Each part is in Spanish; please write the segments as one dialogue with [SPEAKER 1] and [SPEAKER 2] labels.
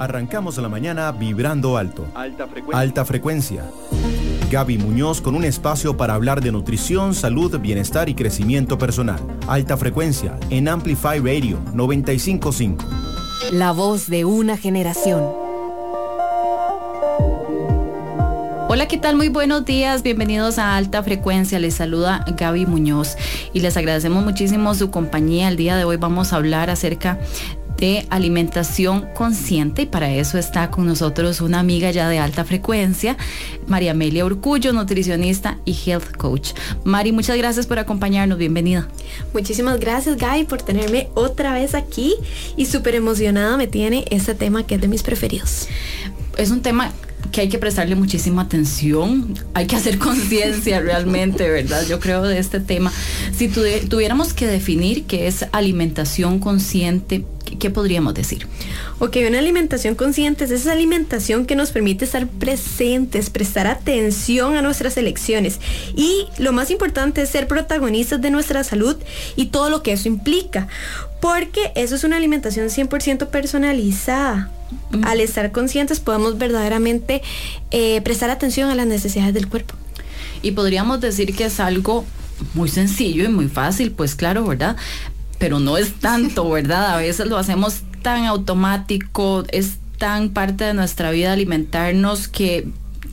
[SPEAKER 1] Arrancamos la mañana vibrando alto. Alta frecuencia. Alta frecuencia. Gaby Muñoz con un espacio para hablar de nutrición, salud, bienestar y crecimiento personal. Alta frecuencia en Amplify Radio 955.
[SPEAKER 2] La voz de una generación.
[SPEAKER 3] Hola, ¿qué tal? Muy buenos días, bienvenidos a Alta Frecuencia. Les saluda Gaby Muñoz y les agradecemos muchísimo su compañía. El día de hoy vamos a hablar acerca de alimentación consciente y para eso está con nosotros una amiga ya de alta frecuencia, María Amelia Urcullo, nutricionista y health coach. Mari, muchas gracias por acompañarnos, bienvenida.
[SPEAKER 4] Muchísimas gracias Gaby por tenerme otra vez aquí y súper emocionada me tiene este tema que es de mis preferidos.
[SPEAKER 3] Es un tema que hay que prestarle muchísima atención, hay que hacer conciencia realmente, ¿verdad? Yo creo de este tema. Si tuviéramos que definir qué es alimentación consciente, ¿qué podríamos decir?
[SPEAKER 4] Ok, una alimentación consciente es esa alimentación que nos permite estar presentes, prestar atención a nuestras elecciones y lo más importante es ser protagonistas de nuestra salud y todo lo que eso implica, porque eso es una alimentación 100% personalizada. Al estar conscientes podemos verdaderamente eh, prestar atención a las necesidades del cuerpo.
[SPEAKER 3] Y podríamos decir que es algo muy sencillo y muy fácil, pues claro, ¿verdad? pero no es tanto, ¿verdad? A veces lo hacemos tan automático, es tan parte de nuestra vida alimentarnos que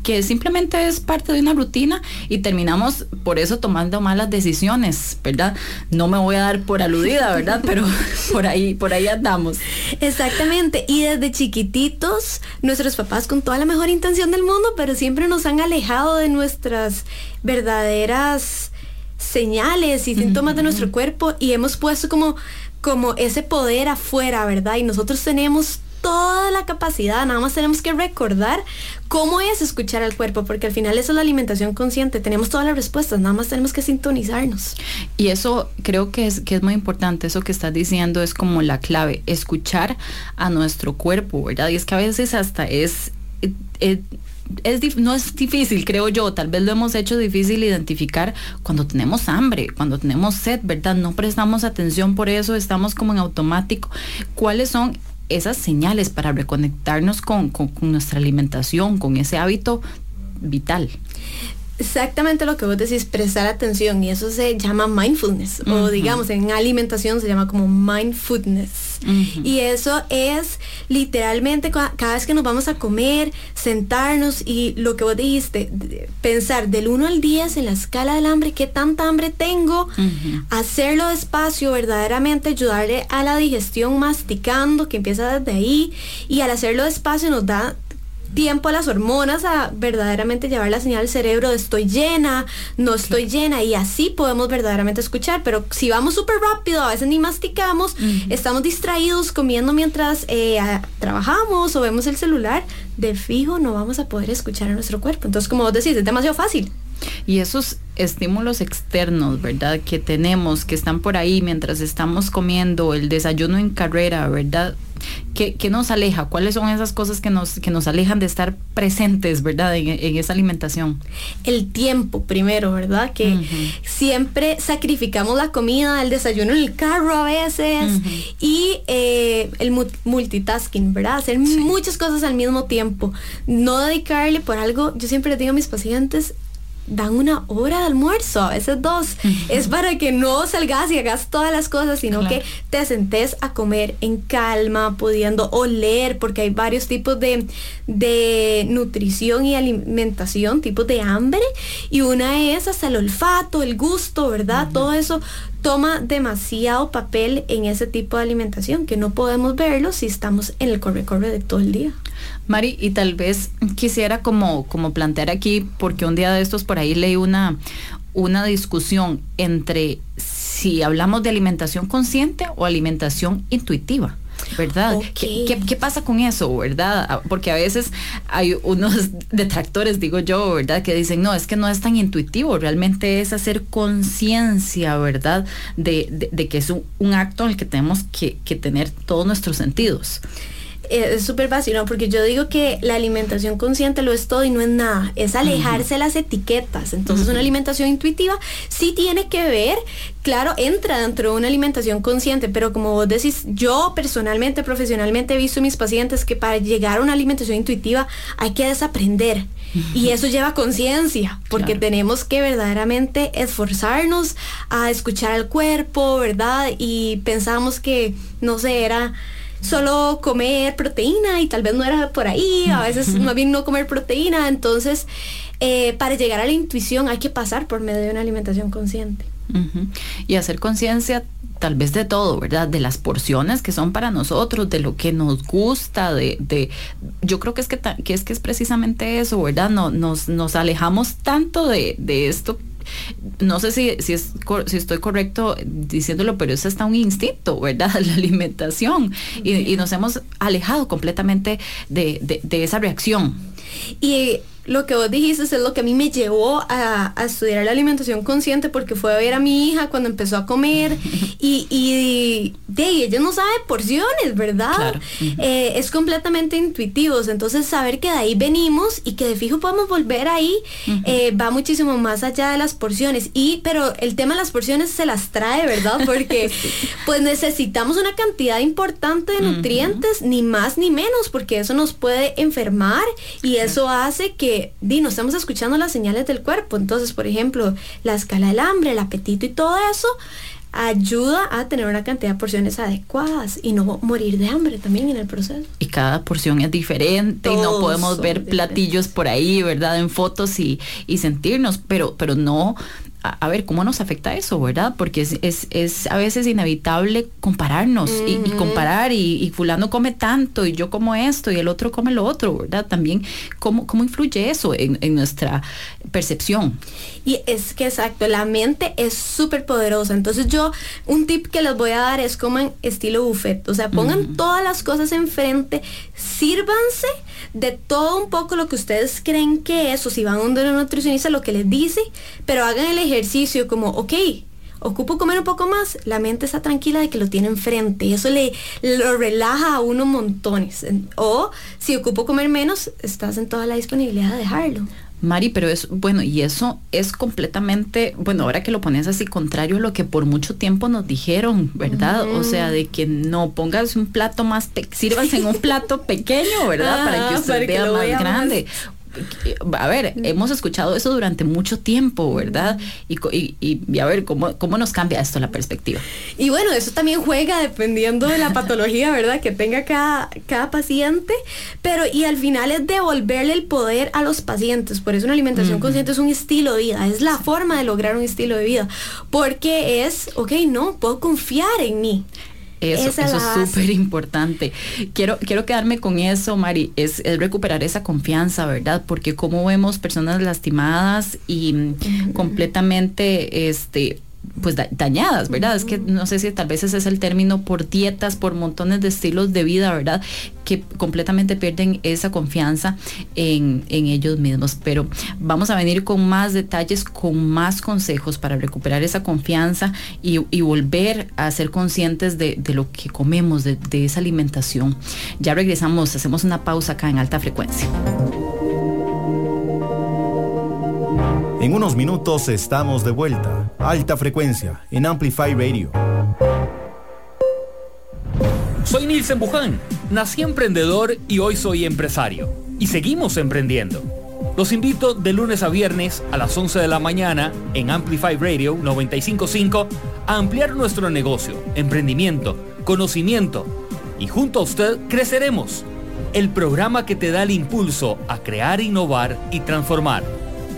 [SPEAKER 3] que simplemente es parte de una rutina y terminamos por eso tomando malas decisiones, ¿verdad? No me voy a dar por aludida, ¿verdad? Pero por ahí, por ahí andamos.
[SPEAKER 4] Exactamente. Y desde chiquititos, nuestros papás con toda la mejor intención del mundo, pero siempre nos han alejado de nuestras verdaderas señales y síntomas de nuestro cuerpo y hemos puesto como, como ese poder afuera, ¿verdad? Y nosotros tenemos toda la capacidad, nada más tenemos que recordar cómo es escuchar al cuerpo, porque al final eso es la alimentación consciente, tenemos todas las respuestas, nada más tenemos que sintonizarnos.
[SPEAKER 3] Y eso creo que es, que es muy importante, eso que estás diciendo es como la clave, escuchar a nuestro cuerpo, ¿verdad? Y es que a veces hasta es... Eh, eh, es, no es difícil, creo yo, tal vez lo hemos hecho difícil identificar cuando tenemos hambre, cuando tenemos sed, ¿verdad? No prestamos atención por eso, estamos como en automático. ¿Cuáles son esas señales para reconectarnos con, con nuestra alimentación, con ese hábito vital?
[SPEAKER 4] Exactamente lo que vos decís, prestar atención y eso se llama mindfulness o digamos en alimentación se llama como mindfulness. Y eso es literalmente cada vez que nos vamos a comer, sentarnos y lo que vos dijiste, pensar del 1 al 10 en la escala del hambre, qué tanta hambre tengo, hacerlo despacio, verdaderamente ayudarle a la digestión masticando que empieza desde ahí y al hacerlo despacio nos da tiempo a las hormonas a verdaderamente llevar la señal al cerebro de estoy llena, no estoy llena y así podemos verdaderamente escuchar. Pero si vamos súper rápido, a veces ni masticamos, estamos distraídos comiendo mientras eh, trabajamos o vemos el celular, de fijo no vamos a poder escuchar a nuestro cuerpo. Entonces, como vos decís, es demasiado fácil.
[SPEAKER 3] Y esos estímulos externos, ¿verdad? Que tenemos, que están por ahí mientras estamos comiendo, el desayuno en carrera, ¿verdad? ¿Qué, nos aleja? ¿Cuáles son esas cosas que nos, que nos alejan de estar presentes, ¿verdad? En, esa alimentación.
[SPEAKER 4] El tiempo primero, ¿verdad? Que siempre sacrificamos la comida, el desayuno en el carro a veces y eh, el multitasking, ¿verdad? Hacer muchas cosas al mismo tiempo. No dedicarle por algo, yo siempre les digo a mis pacientes, dan una hora de almuerzo, a veces dos. Es para que no salgas y hagas todas las cosas, sino que te sentes a comer en calma, pudiendo oler, porque hay varios tipos de, de nutrición y alimentación, tipos de hambre, y una es hasta el olfato, el gusto, ¿verdad? Todo eso toma demasiado papel en ese tipo de alimentación, que no podemos verlo si estamos en el corre-corre de todo el día.
[SPEAKER 3] Mari, y tal vez quisiera como, como plantear aquí, porque un día de estos por ahí leí una, una discusión entre si hablamos de alimentación consciente o alimentación intuitiva. ¿Verdad? ¿Qué, pasa con eso, verdad? Ah, porque a veces hay unos detractores, digo yo, ¿verdad? Que dicen, no, es que no es tan intuitivo, realmente es hacer conciencia, ¿verdad? De, que es un, acto en el que tenemos que, que tener todos nuestros sentidos.
[SPEAKER 4] Eh, es súper ¿no? porque yo digo que la alimentación consciente lo es todo y no es nada, es alejarse las etiquetas. Entonces una alimentación intuitiva sí tiene que ver, claro, entra dentro de una alimentación consciente, pero como vos decís, yo personalmente, profesionalmente he visto mis pacientes que para llegar a una alimentación intuitiva hay que desaprender. Y eso lleva conciencia, porque tenemos que verdaderamente esforzarnos a escuchar al cuerpo, ¿verdad? Y pensamos que, no sé, era solo comer proteína y tal vez no era por ahí, a veces más bien no comer proteína, entonces eh, para llegar a la intuición hay que pasar por medio de una alimentación consciente.
[SPEAKER 3] Y hacer conciencia tal vez de todo, ¿verdad? De las porciones que son para nosotros, de lo que nos gusta, de, de yo creo que es que, que es que es precisamente eso, ¿verdad? No, nos, nos alejamos tanto de, de esto no sé si, si, es, si estoy correcto diciéndolo, pero es hasta un instinto, ¿verdad? La alimentación. Y, nos hemos alejado completamente de, de, de esa reacción.
[SPEAKER 4] Y lo que vos dijiste es lo que a mí me llevó a, estudiar la alimentación consciente porque fue a ver a mi hija cuando empezó a comer. Y, y de ella no sabe porciones, ¿verdad? Eh, es completamente intuitivo, entonces saber que de ahí venimos y que de fijo podemos volver ahí eh, va muchísimo más allá de las porciones. Y pero el tema de las porciones se las trae, ¿verdad? Porque pues necesitamos una cantidad importante de nutrientes, ni más ni menos, porque eso nos puede enfermar y eso hace que di, no estamos escuchando las señales del cuerpo. Entonces, por ejemplo, la escala del hambre, el apetito y todo eso ayuda a tener una cantidad de porciones adecuadas y no morir de hambre también en el proceso.
[SPEAKER 3] Y cada porción es diferente y no podemos ver platillos por ahí, ¿verdad? En fotos y, y sentirnos, pero, pero no a, ver cómo nos afecta eso, ¿verdad? Porque es, es, a veces inevitable compararnos y, comparar y, fulano come tanto y yo como esto y el otro come lo otro, ¿verdad? También cómo, cómo influye eso en, nuestra percepción.
[SPEAKER 4] Y es que exacto, la mente es súper poderosa. Entonces yo, un tip que les voy a dar es como en estilo buffet. O sea, pongan todas las cosas enfrente, sírvanse de todo un poco lo que ustedes creen que es, o si van a un nutricionista, lo que les dice, pero hagan el ejercicio como, ok, ocupo comer un poco más, la mente está tranquila de que lo tiene enfrente y eso le lo relaja a uno montones. O si ocupo comer menos, estás en toda la disponibilidad de dejarlo.
[SPEAKER 3] Mari, pero es bueno, y eso es completamente, bueno, ahora que lo pones así, contrario a lo que por mucho tiempo nos dijeron, ¿verdad? O sea, de que no pongas un plato más, sirvas en un plato pequeño, ¿verdad? para que usted vea más grande a ver, hemos escuchado eso durante mucho tiempo, ¿verdad? Y, y, a ver, ¿cómo, ¿cómo nos cambia esto la perspectiva?
[SPEAKER 4] Y bueno, eso también juega dependiendo de la patología, ¿verdad? Que tenga cada, cada paciente, pero y al final es devolverle el poder a los pacientes. Por eso una alimentación consciente es un estilo de vida, es la forma de lograr un estilo de vida, porque es, ok, no, puedo confiar en mí.
[SPEAKER 3] Eso, eso es súper importante. Quiero, quiero quedarme con eso, Mari, es, recuperar esa confianza, ¿verdad? Porque como vemos personas lastimadas y completamente este, pues dañadas, ¿verdad? Es que no sé si tal vez ese es el término por dietas, por montones de estilos de vida, ¿verdad? Que completamente pierden esa confianza en, ellos mismos. Pero vamos a venir con más detalles, con más consejos para recuperar esa confianza y, volver a ser conscientes de, lo que comemos, de esa alimentación. Ya regresamos, hacemos una pausa acá en alta frecuencia.
[SPEAKER 1] En unos minutos estamos de vuelta. Alta frecuencia en Amplify Radio.
[SPEAKER 5] Soy Nilsen Buján. Nací emprendedor y hoy soy empresario. Y seguimos emprendiendo. Los invito de lunes a viernes a las 11 de la mañana en Amplify Radio 955 a ampliar nuestro negocio, emprendimiento, conocimiento. Y junto a usted creceremos. El programa que te da el impulso a crear, innovar y transformar.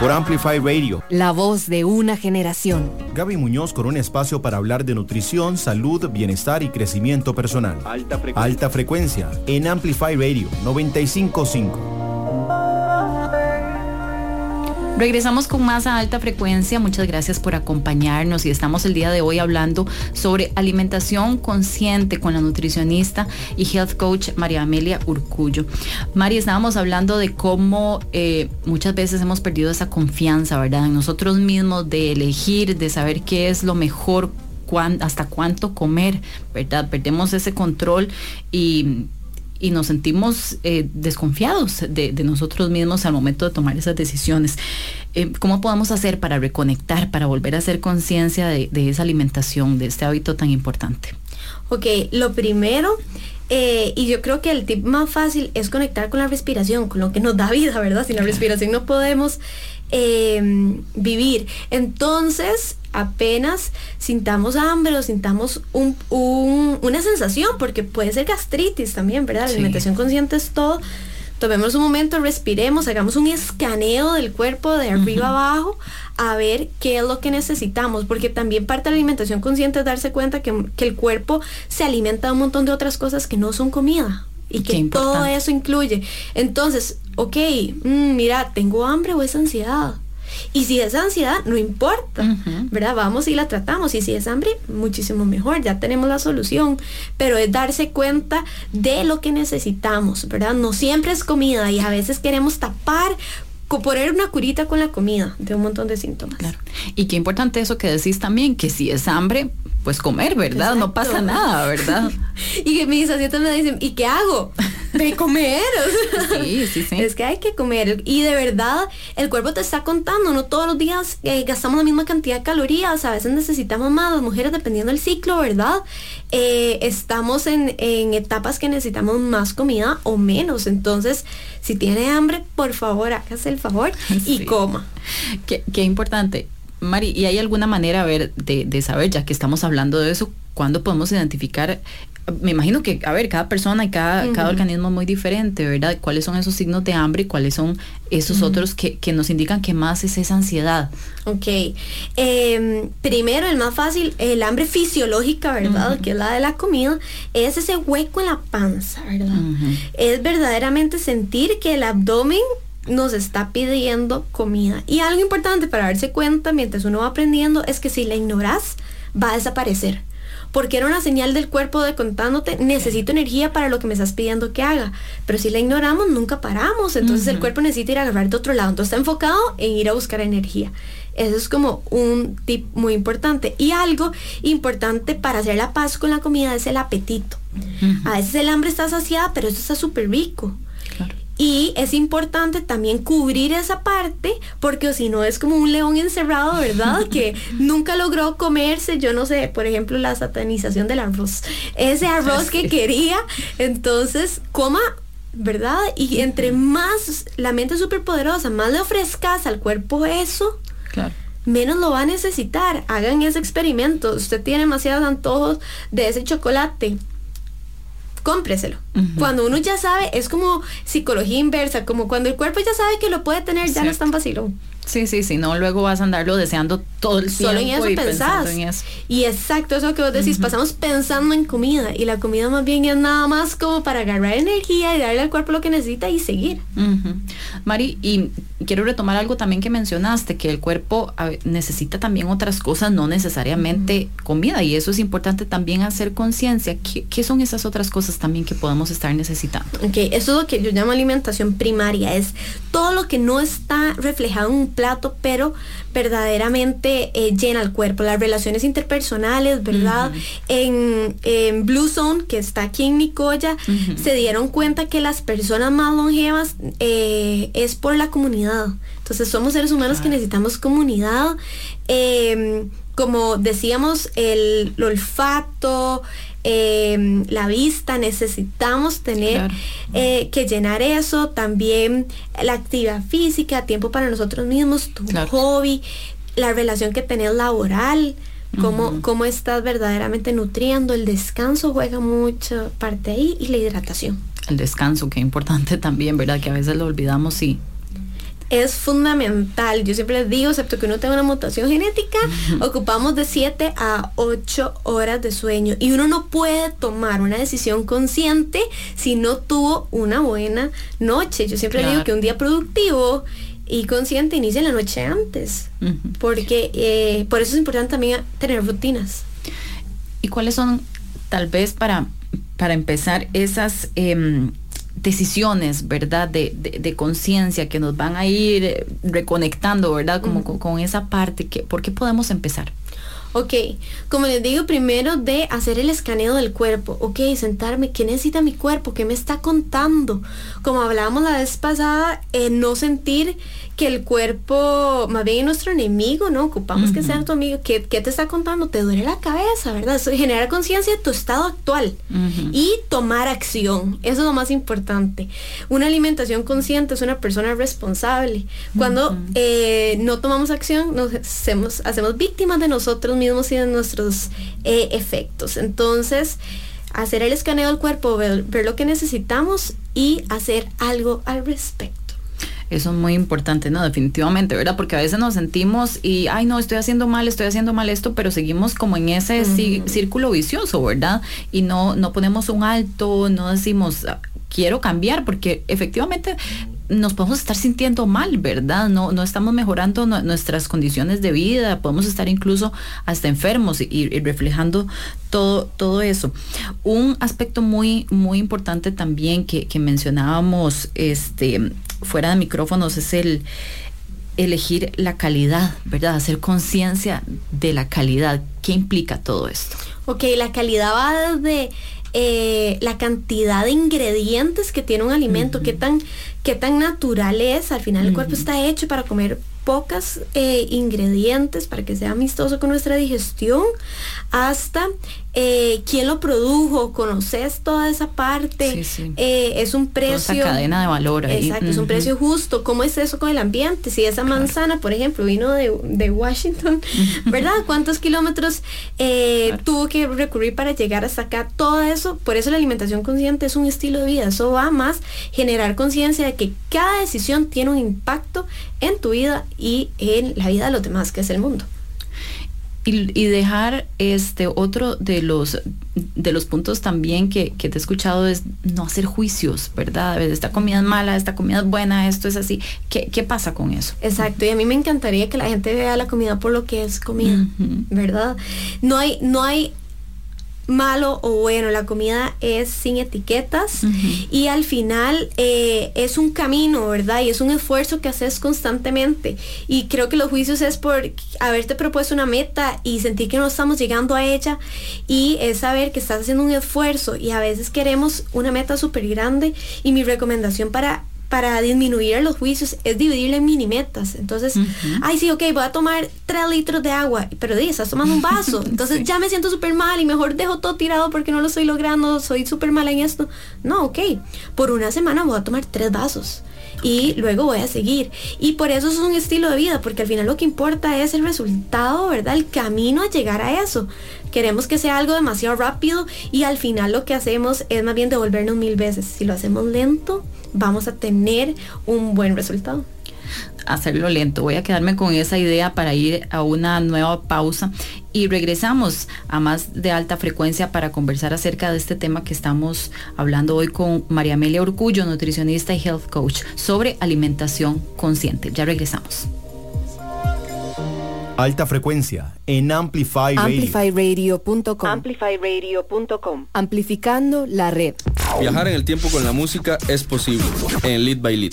[SPEAKER 1] Por Amplify Radio.
[SPEAKER 2] La voz de una generación.
[SPEAKER 1] Gaby Muñoz con un espacio para hablar de nutrición, salud, bienestar y crecimiento personal. Alta frecuencia, Alta frecuencia en Amplify Radio 955.
[SPEAKER 3] Regresamos con más a alta frecuencia. Muchas gracias por acompañarnos y estamos el día de hoy hablando sobre alimentación consciente con la nutricionista y health coach María Amelia Urcullo. María, estábamos hablando de cómo eh, muchas veces hemos perdido esa confianza, ¿verdad? En nosotros mismos de elegir, de saber qué es lo mejor, hasta cuánto comer, ¿verdad? Perdemos ese control y y nos sentimos eh, desconfiados de, nosotros mismos al momento de tomar esas decisiones. Eh, ¿Cómo podemos hacer para reconectar, para volver a hacer conciencia de, esa alimentación, de este hábito tan importante?
[SPEAKER 4] Ok, lo primero, eh, y yo creo que el tip más fácil es conectar con la respiración, con lo que nos da vida, ¿verdad? Sin la respiración no podemos vivir. Entonces, apenas sintamos hambre o sintamos una sensación, porque puede ser gastritis también, ¿verdad? La alimentación consciente es todo. Tomemos un momento, respiremos, hagamos un escaneo del cuerpo de arriba abajo a ver qué es lo que necesitamos, porque también parte de la alimentación consciente es darse cuenta que, el cuerpo se alimenta de un montón de otras cosas que no son comida y que todo eso incluye. Entonces, ok, mm, mira, tengo hambre o es ansiedad y si es ansiedad, no importa, ¿verdad? Vamos y la tratamos. Y si es hambre, muchísimo mejor, ya tenemos la solución. Pero es darse cuenta de lo que necesitamos, ¿verdad? No siempre es comida y a veces queremos tapar poner una curita con la comida de un montón de síntomas.
[SPEAKER 3] Claro. Y qué importante eso que decís también, que si es hambre, pues comer, ¿verdad? No pasa nada, ¿verdad?
[SPEAKER 4] y que mis asientos me dicen, ¿y qué hago? De comer.
[SPEAKER 3] sí, sí, sí.
[SPEAKER 4] Es que hay que comer. Y de verdad, el cuerpo te está contando, no todos los días eh, gastamos la misma cantidad de calorías, a veces necesitamos más, las mujeres dependiendo del ciclo, ¿verdad? Eh, estamos en, etapas que necesitamos más comida o menos. Entonces, si tiene hambre, por favor, hágase el favor y coma.
[SPEAKER 3] Qué, qué importante Mari, ¿y hay alguna manera, a ver, de, saber, ya que estamos hablando de eso, cuándo podemos identificar? Me imagino que, a ver, cada persona y cada, cada organismo es muy diferente, ¿verdad? ¿Cuáles son esos signos de hambre y cuáles son esos otros que, nos indican que más es esa ansiedad?
[SPEAKER 4] Ok. Em, primero, el más fácil, el hambre fisiológica, ¿verdad? Que es la de la comida, es ese hueco en la panza, ¿verdad? Es verdaderamente sentir que el abdomen nos está pidiendo comida. Y algo importante para darse cuenta mientras uno va aprendiendo es que si la ignoras, va a desaparecer. Porque era una señal del cuerpo de contándote, necesito energía para lo que me estás pidiendo que haga. Pero si la ignoramos, nunca paramos. Entonces el cuerpo necesita ir a agarrar de otro lado. Entonces está enfocado en ir a buscar energía. Eso es como un tip muy importante. Y algo importante para hacer la paz con la comida es el apetito. A veces el hambre está saciada, pero eso está súper rico. Y es importante también cubrir esa parte, porque si no es como un león encerrado, ¿verdad? que nunca logró comerse, yo no sé, por ejemplo, la satanización del arroz. Ese arroz que quería, entonces coma ¿verdad? Y entre más la mente es súper poderosa, más le ofrezcas al cuerpo eso, menos lo va a necesitar. Hagan ese experimento. Usted tiene demasiados antojos de ese chocolate cómpreselo. Cuando uno ya sabe, es como psicología inversa, como cuando el cuerpo ya sabe que lo puede tener, ya no es tan vacilón.
[SPEAKER 3] Sí, sí, sí, no, luego vas a andarlo deseando todo el tiempo.
[SPEAKER 4] Solo en eso y pensás. En eso. Y exacto, eso que vos decís, pasamos pensando en comida y la comida más bien es nada más como para agarrar energía y darle al cuerpo lo que necesita y seguir.
[SPEAKER 3] Mari, y quiero retomar algo también que mencionaste, que el cuerpo necesita también otras cosas, no necesariamente comida, y eso es importante también hacer conciencia. ¿Qué, son esas otras cosas también que podemos estar necesitando?
[SPEAKER 4] Ok, eso es lo que yo llamo alimentación primaria, es todo lo que no está reflejado en un plato, pero verdaderamente eh, llena el cuerpo. Las relaciones interpersonales, ¿verdad? en, Blue Zone, que está aquí en Nicoya, se dieron cuenta que las personas más longevas eh, es por la comunidad. Entonces somos seres humanos que necesitamos comunidad. Em, como decíamos, el olfato, Em, la vista, necesitamos tener eh, que llenar eso, también la actividad física, tiempo para nosotros mismos, tu hobby, la relación que tenés laboral, cómo, cómo estás verdaderamente nutriendo, el descanso juega mucha parte ahí y la hidratación.
[SPEAKER 3] El descanso, que importante también, ¿verdad? Que a veces lo olvidamos y
[SPEAKER 4] es fundamental. Yo siempre les digo, excepto que uno tenga una mutación genética, ocupamos de 7 a 8 horas de sueño y uno no puede tomar una decisión consciente si no tuvo una buena noche. Yo siempre digo que un día productivo y consciente inicia la noche antes, porque eh, por eso es importante también tener rutinas.
[SPEAKER 3] ¿Y cuáles son, tal vez para, para empezar, esas... Em, decisiones, ¿verdad? De, de, conciencia que nos van a ir reconectando, ¿verdad? Como con, esa parte, que, ¿por qué podemos empezar?
[SPEAKER 4] Ok, como les digo, primero de hacer el escaneo del cuerpo. Ok, sentarme, ¿qué necesita mi cuerpo? ¿Qué me está contando? Como hablábamos la vez pasada, eh, no sentir que el cuerpo, más bien nuestro enemigo, ¿no? Ocupamos que sea tu amigo. ¿Qué, te está contando? Te duele la cabeza, ¿verdad? Eso, generar conciencia de tu estado actual y tomar acción. Eso es lo más importante. Una alimentación consciente es una persona responsable. Cuando eh, no tomamos acción, nos hacemos, hacemos víctimas de nosotros mismos y de nuestros eh, efectos. Entonces, hacer el escaneo del cuerpo, ver lo que necesitamos y hacer algo al respecto.
[SPEAKER 3] Eso es muy importante, ¿no? Definitivamente, ¿verdad? Porque a veces nos sentimos y, ay, no, estoy haciendo mal, estoy haciendo mal esto, pero seguimos como en ese círculo vicioso, ¿verdad? Y no, no ponemos un alto, no decimos, ah, quiero cambiar, porque efectivamente nos podemos estar sintiendo mal, ¿verdad? No, no estamos mejorando nuestras condiciones de vida, podemos estar incluso hasta enfermos y, reflejando todo, todo eso. Un aspecto muy, muy importante también que, mencionábamos este, fuera de micrófonos es el elegir la calidad, ¿verdad? Hacer conciencia de la calidad. ¿Qué implica todo esto?
[SPEAKER 4] Ok, la calidad va desde eh, la cantidad de ingredientes que tiene un alimento, qué, tan, qué tan natural es. Al final el cuerpo está hecho para comer pocas eh, ingredientes para que sea amistoso con nuestra digestión, hasta eh, quién lo produjo, conoces toda esa parte, eh, es un precio...
[SPEAKER 3] Toda cadena de valor.
[SPEAKER 4] Exacto, es un precio justo. ¿Cómo es eso con el ambiente? Si esa manzana, por ejemplo, vino de, Washington, ¿verdad? ¿Cuántos kilómetros tuvo que recurrir para llegar hasta acá? Todo eso, por eso la alimentación consciente es un estilo de vida. Eso va más generar conciencia de que cada decisión tiene un impacto en tu vida y en la vida de los demás, que es el mundo.
[SPEAKER 3] Y, dejar este otro de los de los puntos también que, te he escuchado es no hacer juicios, ¿verdad? Esta comida es mala, esta comida es buena, esto es así. ¿Qué, pasa con eso?
[SPEAKER 4] Exacto, y a mí me encantaría que la gente vea la comida por lo que es comida, ¿verdad? No hay, no hay malo o bueno, la comida es sin etiquetas y al final eh, es un camino, ¿verdad? Y es un esfuerzo que haces constantemente. Y creo que los juicios es por haberte propuesto una meta y sentir que no estamos llegando a ella y es saber que estás haciendo un esfuerzo y a veces queremos una meta súper grande y mi recomendación para para disminuir los juicios es dividirlo en mini metas. Entonces, ay, sí, ok, voy a tomar 3 litros de agua, pero di, estás tomando un vaso. Entonces ya me siento súper mal y mejor dejo todo tirado porque no lo estoy logrando, soy súper mala en esto. No, ok, por una semana voy a tomar tres vasos y luego voy a seguir. Y por eso es un estilo de vida, porque al final lo que importa es el resultado, ¿verdad? El camino a llegar a eso. Queremos que sea algo demasiado rápido y al final lo que hacemos es más bien devolvernos mil veces. Si lo hacemos lento, vamos a tener un buen resultado
[SPEAKER 3] hacerlo lento. Voy a quedarme con esa idea para ir a una nueva pausa y regresamos a más de alta frecuencia para conversar acerca de este tema que estamos hablando hoy con María Amelia Orcullo, nutricionista y health coach, sobre alimentación consciente. Ya regresamos.
[SPEAKER 1] Alta frecuencia en Amplify
[SPEAKER 2] Amplifyradio.com.
[SPEAKER 6] Amplifyradio.com.
[SPEAKER 2] Amplificando la red.
[SPEAKER 7] Viajar en el tiempo con la música es posible en Lead by Lead.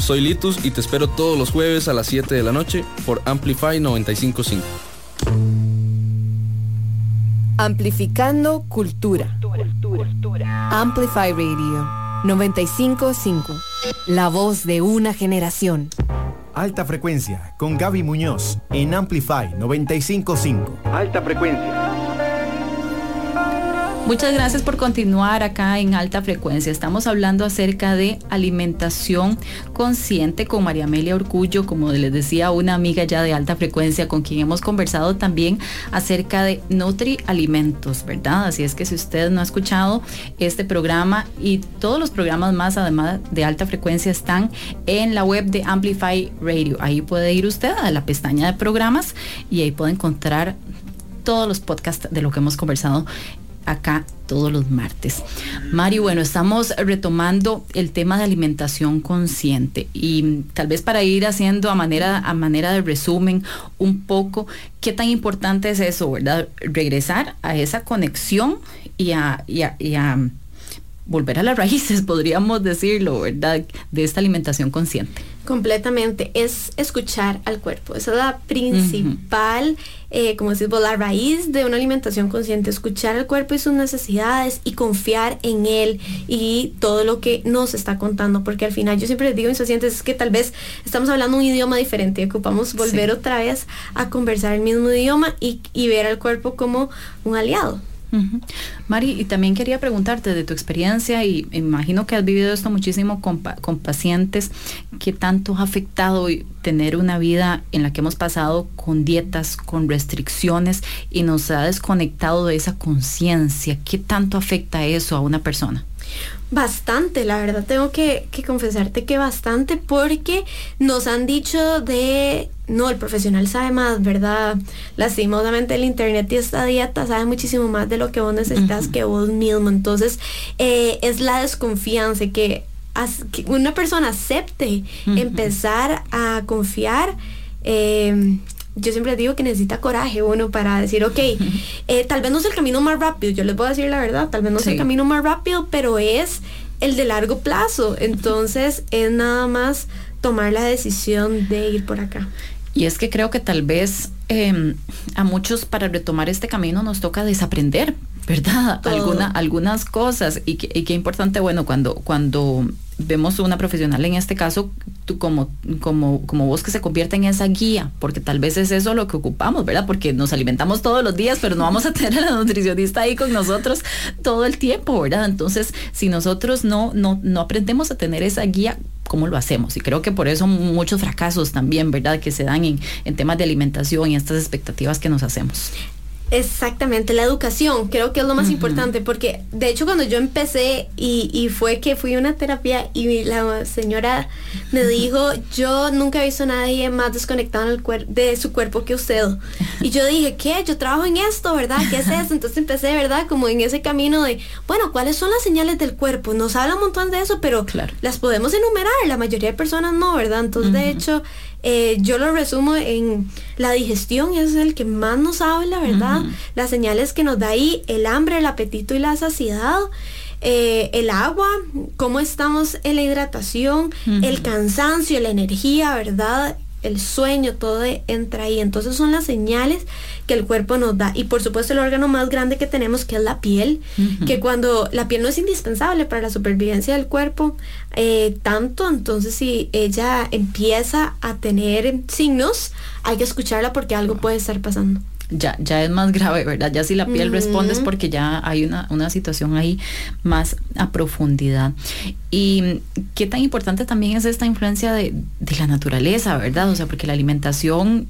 [SPEAKER 7] Soy Litus y te espero todos los jueves a las 7 de la noche por Amplify 955.
[SPEAKER 2] Amplificando cultura. Amplify Radio 955. La voz de una generación.
[SPEAKER 1] Alta frecuencia con Gaby Muñoz en Amplify 955.
[SPEAKER 6] Alta frecuencia.
[SPEAKER 3] Muchas gracias por continuar acá en alta frecuencia. Estamos hablando acerca de alimentación consciente con María Amelia Orcullo, como les decía, una amiga ya de alta frecuencia con quien hemos conversado también acerca de Nutri Alimentos, ¿verdad? Así es que si usted no ha escuchado este programa y todos los programas más, además de alta frecuencia, están en la web de Amplify Radio. Ahí puede ir usted a la pestaña de programas y ahí puede encontrar todos los podcasts de lo que hemos conversado acá todos los martes. Mario, bueno, estamos retomando el tema de alimentación consciente y tal vez para ir haciendo a manera, a manera de resumen un poco qué tan importante es eso, ¿verdad? Regresar a esa conexión y a, y a volver a las raíces, podríamos decirlo, ¿verdad? De esta alimentación consciente.
[SPEAKER 4] Completamente, es escuchar al cuerpo. Esa es la principal, eh, como decís la raíz de una alimentación consciente, escuchar al cuerpo y sus necesidades y confiar en él y todo lo que nos está contando, porque al final yo siempre les digo a mis pacientes es que tal vez estamos hablando un idioma diferente y ocupamos volver otra vez a conversar el mismo idioma y, y ver al cuerpo como un aliado.
[SPEAKER 3] Mari, y también quería preguntarte de tu experiencia, y imagino que has vivido esto muchísimo con, con pacientes, ¿qué tanto ha afectado tener una vida en la que hemos pasado con dietas, con restricciones y nos ha desconectado de esa conciencia? ¿Qué tanto afecta eso a una persona?
[SPEAKER 4] Bastante, la verdad tengo que, confesarte que bastante porque nos han dicho de, no, el profesional sabe más, ¿verdad? Lastimosamente el internet y esta dieta sabe muchísimo más de lo que vos necesitas que vos mismo. Entonces eh, es la desconfianza que, que una persona acepte empezar a confiar. Eh, yo siempre digo que necesita coraje uno para decir, ok, eh, tal vez no es el camino más rápido, yo les voy a decir la verdad, tal vez no es el camino más rápido, pero es el de largo plazo. Entonces es nada más tomar la decisión de ir por acá.
[SPEAKER 3] Y es que creo que tal vez em, a muchos para retomar este camino nos toca desaprender, ¿verdad? Alguna, algunas cosas. Y, y qué importante, bueno, cuando, cuando vemos una profesional en este caso tú como, como, como vos que se convierte en esa guía, porque tal vez es eso lo que ocupamos, ¿verdad? Porque nos alimentamos todos los días, pero no vamos a tener a la nutricionista ahí con nosotros todo el tiempo, ¿verdad? Entonces, si nosotros no, no, no aprendemos a tener esa guía, ¿cómo lo hacemos? Y creo que por eso muchos fracasos también, ¿verdad? Que se dan en, en temas de alimentación y estas expectativas que nos hacemos.
[SPEAKER 4] Exactamente, la educación creo que es lo más importante porque de hecho cuando yo empecé y, fue que fui a una terapia y la señora me dijo, yo nunca he visto a nadie más desconectado en el de su cuerpo que usted. Y yo dije, ¿qué? Yo trabajo en esto, ¿verdad? ¿Qué es eso? Entonces empecé, ¿verdad? Como en ese camino de, bueno, ¿cuáles son las señales del cuerpo? Nos habla un montón de eso, pero las podemos enumerar, la mayoría de personas no, ¿verdad? Entonces de hecho eh, yo lo resumo en la digestión, es el que más nos habla, ¿verdad? Las señales que nos da ahí el hambre, el apetito y la saciedad. Eh, el agua, cómo estamos en la hidratación, el cansancio, la energía, ¿verdad? El sueño, todo entra ahí. Entonces son las señales que el cuerpo nos da. Y por supuesto el órgano más grande que tenemos, que es la piel, que cuando la piel no es indispensable para la supervivencia del cuerpo, eh, tanto, entonces si ella empieza a tener signos, hay que escucharla porque algo puede estar pasando
[SPEAKER 3] ya, ya es más grave, ¿verdad? Ya si la piel responde es porque ya hay una, una situación ahí más a profundidad. Y qué tan importante también es esta influencia de, de la naturaleza, ¿verdad? O sea, porque la alimentación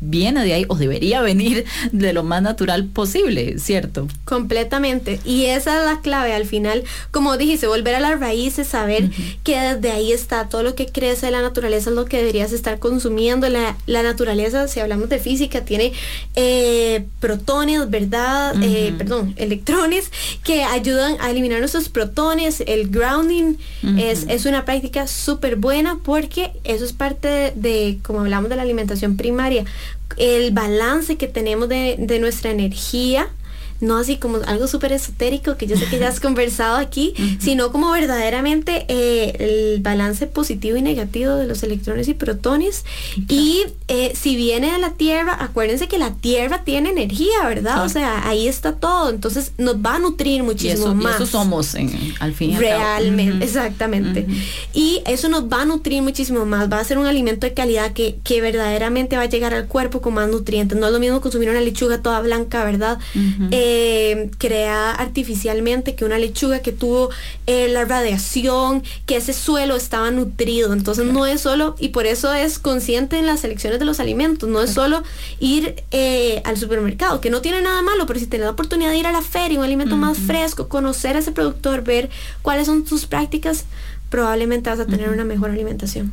[SPEAKER 3] viene de ahí o debería venir de lo más natural posible, ¿cierto?
[SPEAKER 4] Completamente. Y esa es la clave al final, como dijiste, volver a las raíces, saber que desde ahí está todo lo que crece de la naturaleza es lo que deberías estar consumiendo. La, naturaleza, si hablamos de física, tiene eh, protones, ¿verdad? Eh, perdón, electrones que ayudan a eliminar nuestros protones. El grounding es, es, una práctica súper buena porque eso es parte de, como hablamos de la alimentación primaria, el balance que tenemos de, de nuestra energía no así como algo súper esotérico que yo sé que ya has conversado aquí, sino como verdaderamente eh, el balance positivo y negativo de los electrones y protones. Y eh, si viene de la Tierra, acuérdense que la Tierra tiene energía, ¿verdad? O sea, ahí está todo, entonces nos va a nutrir muchísimo más.
[SPEAKER 3] Y eso somos en, al fin.
[SPEAKER 4] Realmente, exactamente. Y eso nos va a nutrir muchísimo más, va a ser un alimento de calidad que, que verdaderamente va a llegar al cuerpo con más nutrientes. No es lo mismo consumir una lechuga toda blanca, ¿verdad? eh, creada artificialmente, que una lechuga que tuvo eh, la radiación, que ese suelo estaba nutrido. Entonces no es solo, y por eso es consciente en las elecciones de los alimentos, no es solo ir eh, al supermercado, que no tiene nada malo, pero si tienes la oportunidad de ir a la feria, un alimento más fresco, conocer a ese productor, ver cuáles son sus prácticas, probablemente vas a tener una mejor alimentación.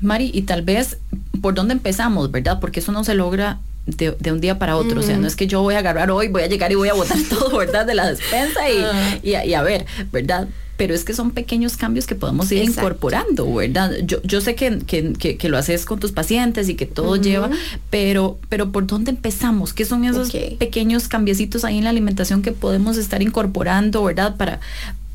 [SPEAKER 3] Mari, y tal vez por dónde empezamos, ¿verdad? Porque eso no se logra de, un día para otro. O sea, no es que yo voy a agarrar hoy, voy a llegar y voy a botar todo, ¿verdad? De la despensa y, ah. y, a ver, ¿verdad? pero es que son pequeños cambios que podemos ir incorporando, ¿verdad? Yo, yo sé que, que, lo haces con tus pacientes y que todo lleva, pero, pero ¿por dónde empezamos? ¿Qué son esos pequeños cambiecitos ahí en la alimentación que podemos estar incorporando, ¿verdad? Para,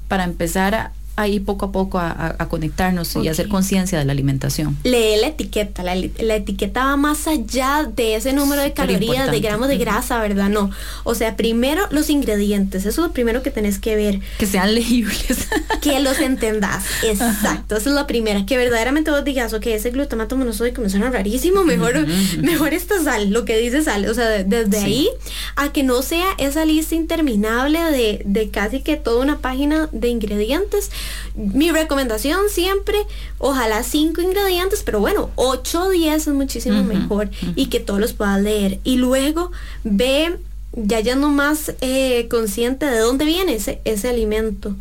[SPEAKER 3] para empezar a, ahí poco a poco a, conectarnos y hacer conciencia de la alimentación.
[SPEAKER 4] Lee la etiqueta, la, etiqueta va más allá de ese número de calorías, de gramos de grasa, ¿verdad? No. O sea, primero los ingredientes, eso es lo primero que tenés que ver.
[SPEAKER 3] Que sean legibles.
[SPEAKER 4] que los entendas, exacto, eso es lo primero, que verdaderamente vos digas, ok, ese glutamato monosódico me suena rarísimo, mejor, mejor esta sal, lo que dice sal, o sea, desde ahí a que no sea esa lista interminable de, de casi que toda una página de ingredientes, mi recomendación siempre, ojalá cinco ingredientes, pero bueno, 8 o 10 es muchísimo mejor y que todos los puedas leer. Y luego ve ya ya no más eh, consciente de dónde viene ese, ese alimento.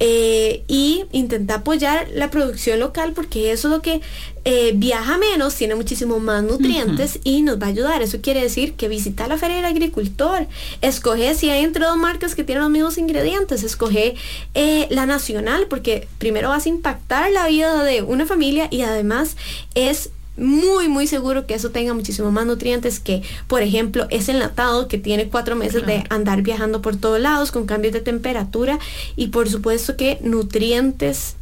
[SPEAKER 4] Eh, y intenta apoyar la producción local porque eso es lo que eh, viaja menos, tiene muchísimo más nutrientes y nos va a ayudar. Eso quiere decir que visita la feria del agricultor, escoge si hay entre dos marcas que tienen los mismos ingredientes, escoge eh, la nacional porque primero vas a impactar la vida de una familia y además es muy, muy seguro que eso tenga muchísimo más nutrientes que, por ejemplo, ese enlatado que tiene cuatro meses de andar viajando por todos lados con cambios de temperatura y por supuesto que nutrientes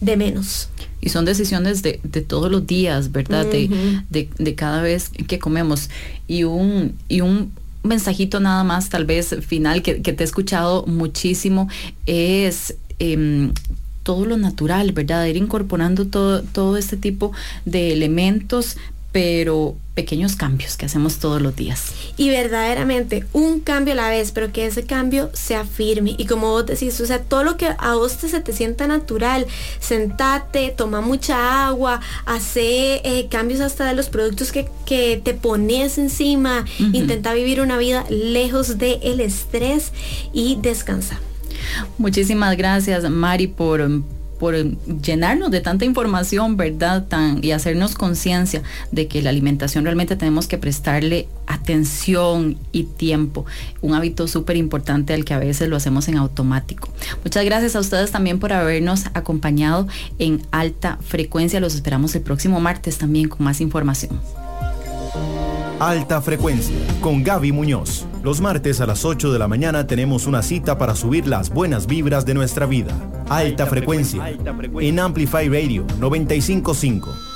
[SPEAKER 4] de menos.
[SPEAKER 3] Y son decisiones de, todos los días, ¿verdad? de, cada vez que comemos. Y un, y un mensajito nada más, tal vez final, que, te he escuchado muchísimo, es em, todo lo natural, ¿verdad? Ir incorporando todo, todo este tipo de elementos, pero pequeños cambios que hacemos todos los días.
[SPEAKER 4] Y verdaderamente un cambio a la vez, pero que ese cambio sea firme. Y como vos decís, o sea, todo lo que a vos te, se te sienta natural, sentate, toma mucha agua, hace eh, cambios hasta de los productos que, te pones encima, intenta vivir una vida lejos del el estrés y descansa.
[SPEAKER 3] Muchísimas gracias, Mari, por por llenarnos de tanta información, ¿verdad? Tan, y hacernos conciencia de que la alimentación realmente tenemos que prestarle atención y tiempo. Un hábito súper importante al que a veces lo hacemos en automático. Muchas gracias a ustedes también por habernos acompañado en alta frecuencia. Los esperamos el próximo martes también con más información.
[SPEAKER 1] Alta Frecuencia con Gaby Muñoz. Los martes a las 8 de la mañana tenemos una cita para subir las buenas vibras de nuestra vida. Alta, frecuencia, en Amplify Radio 955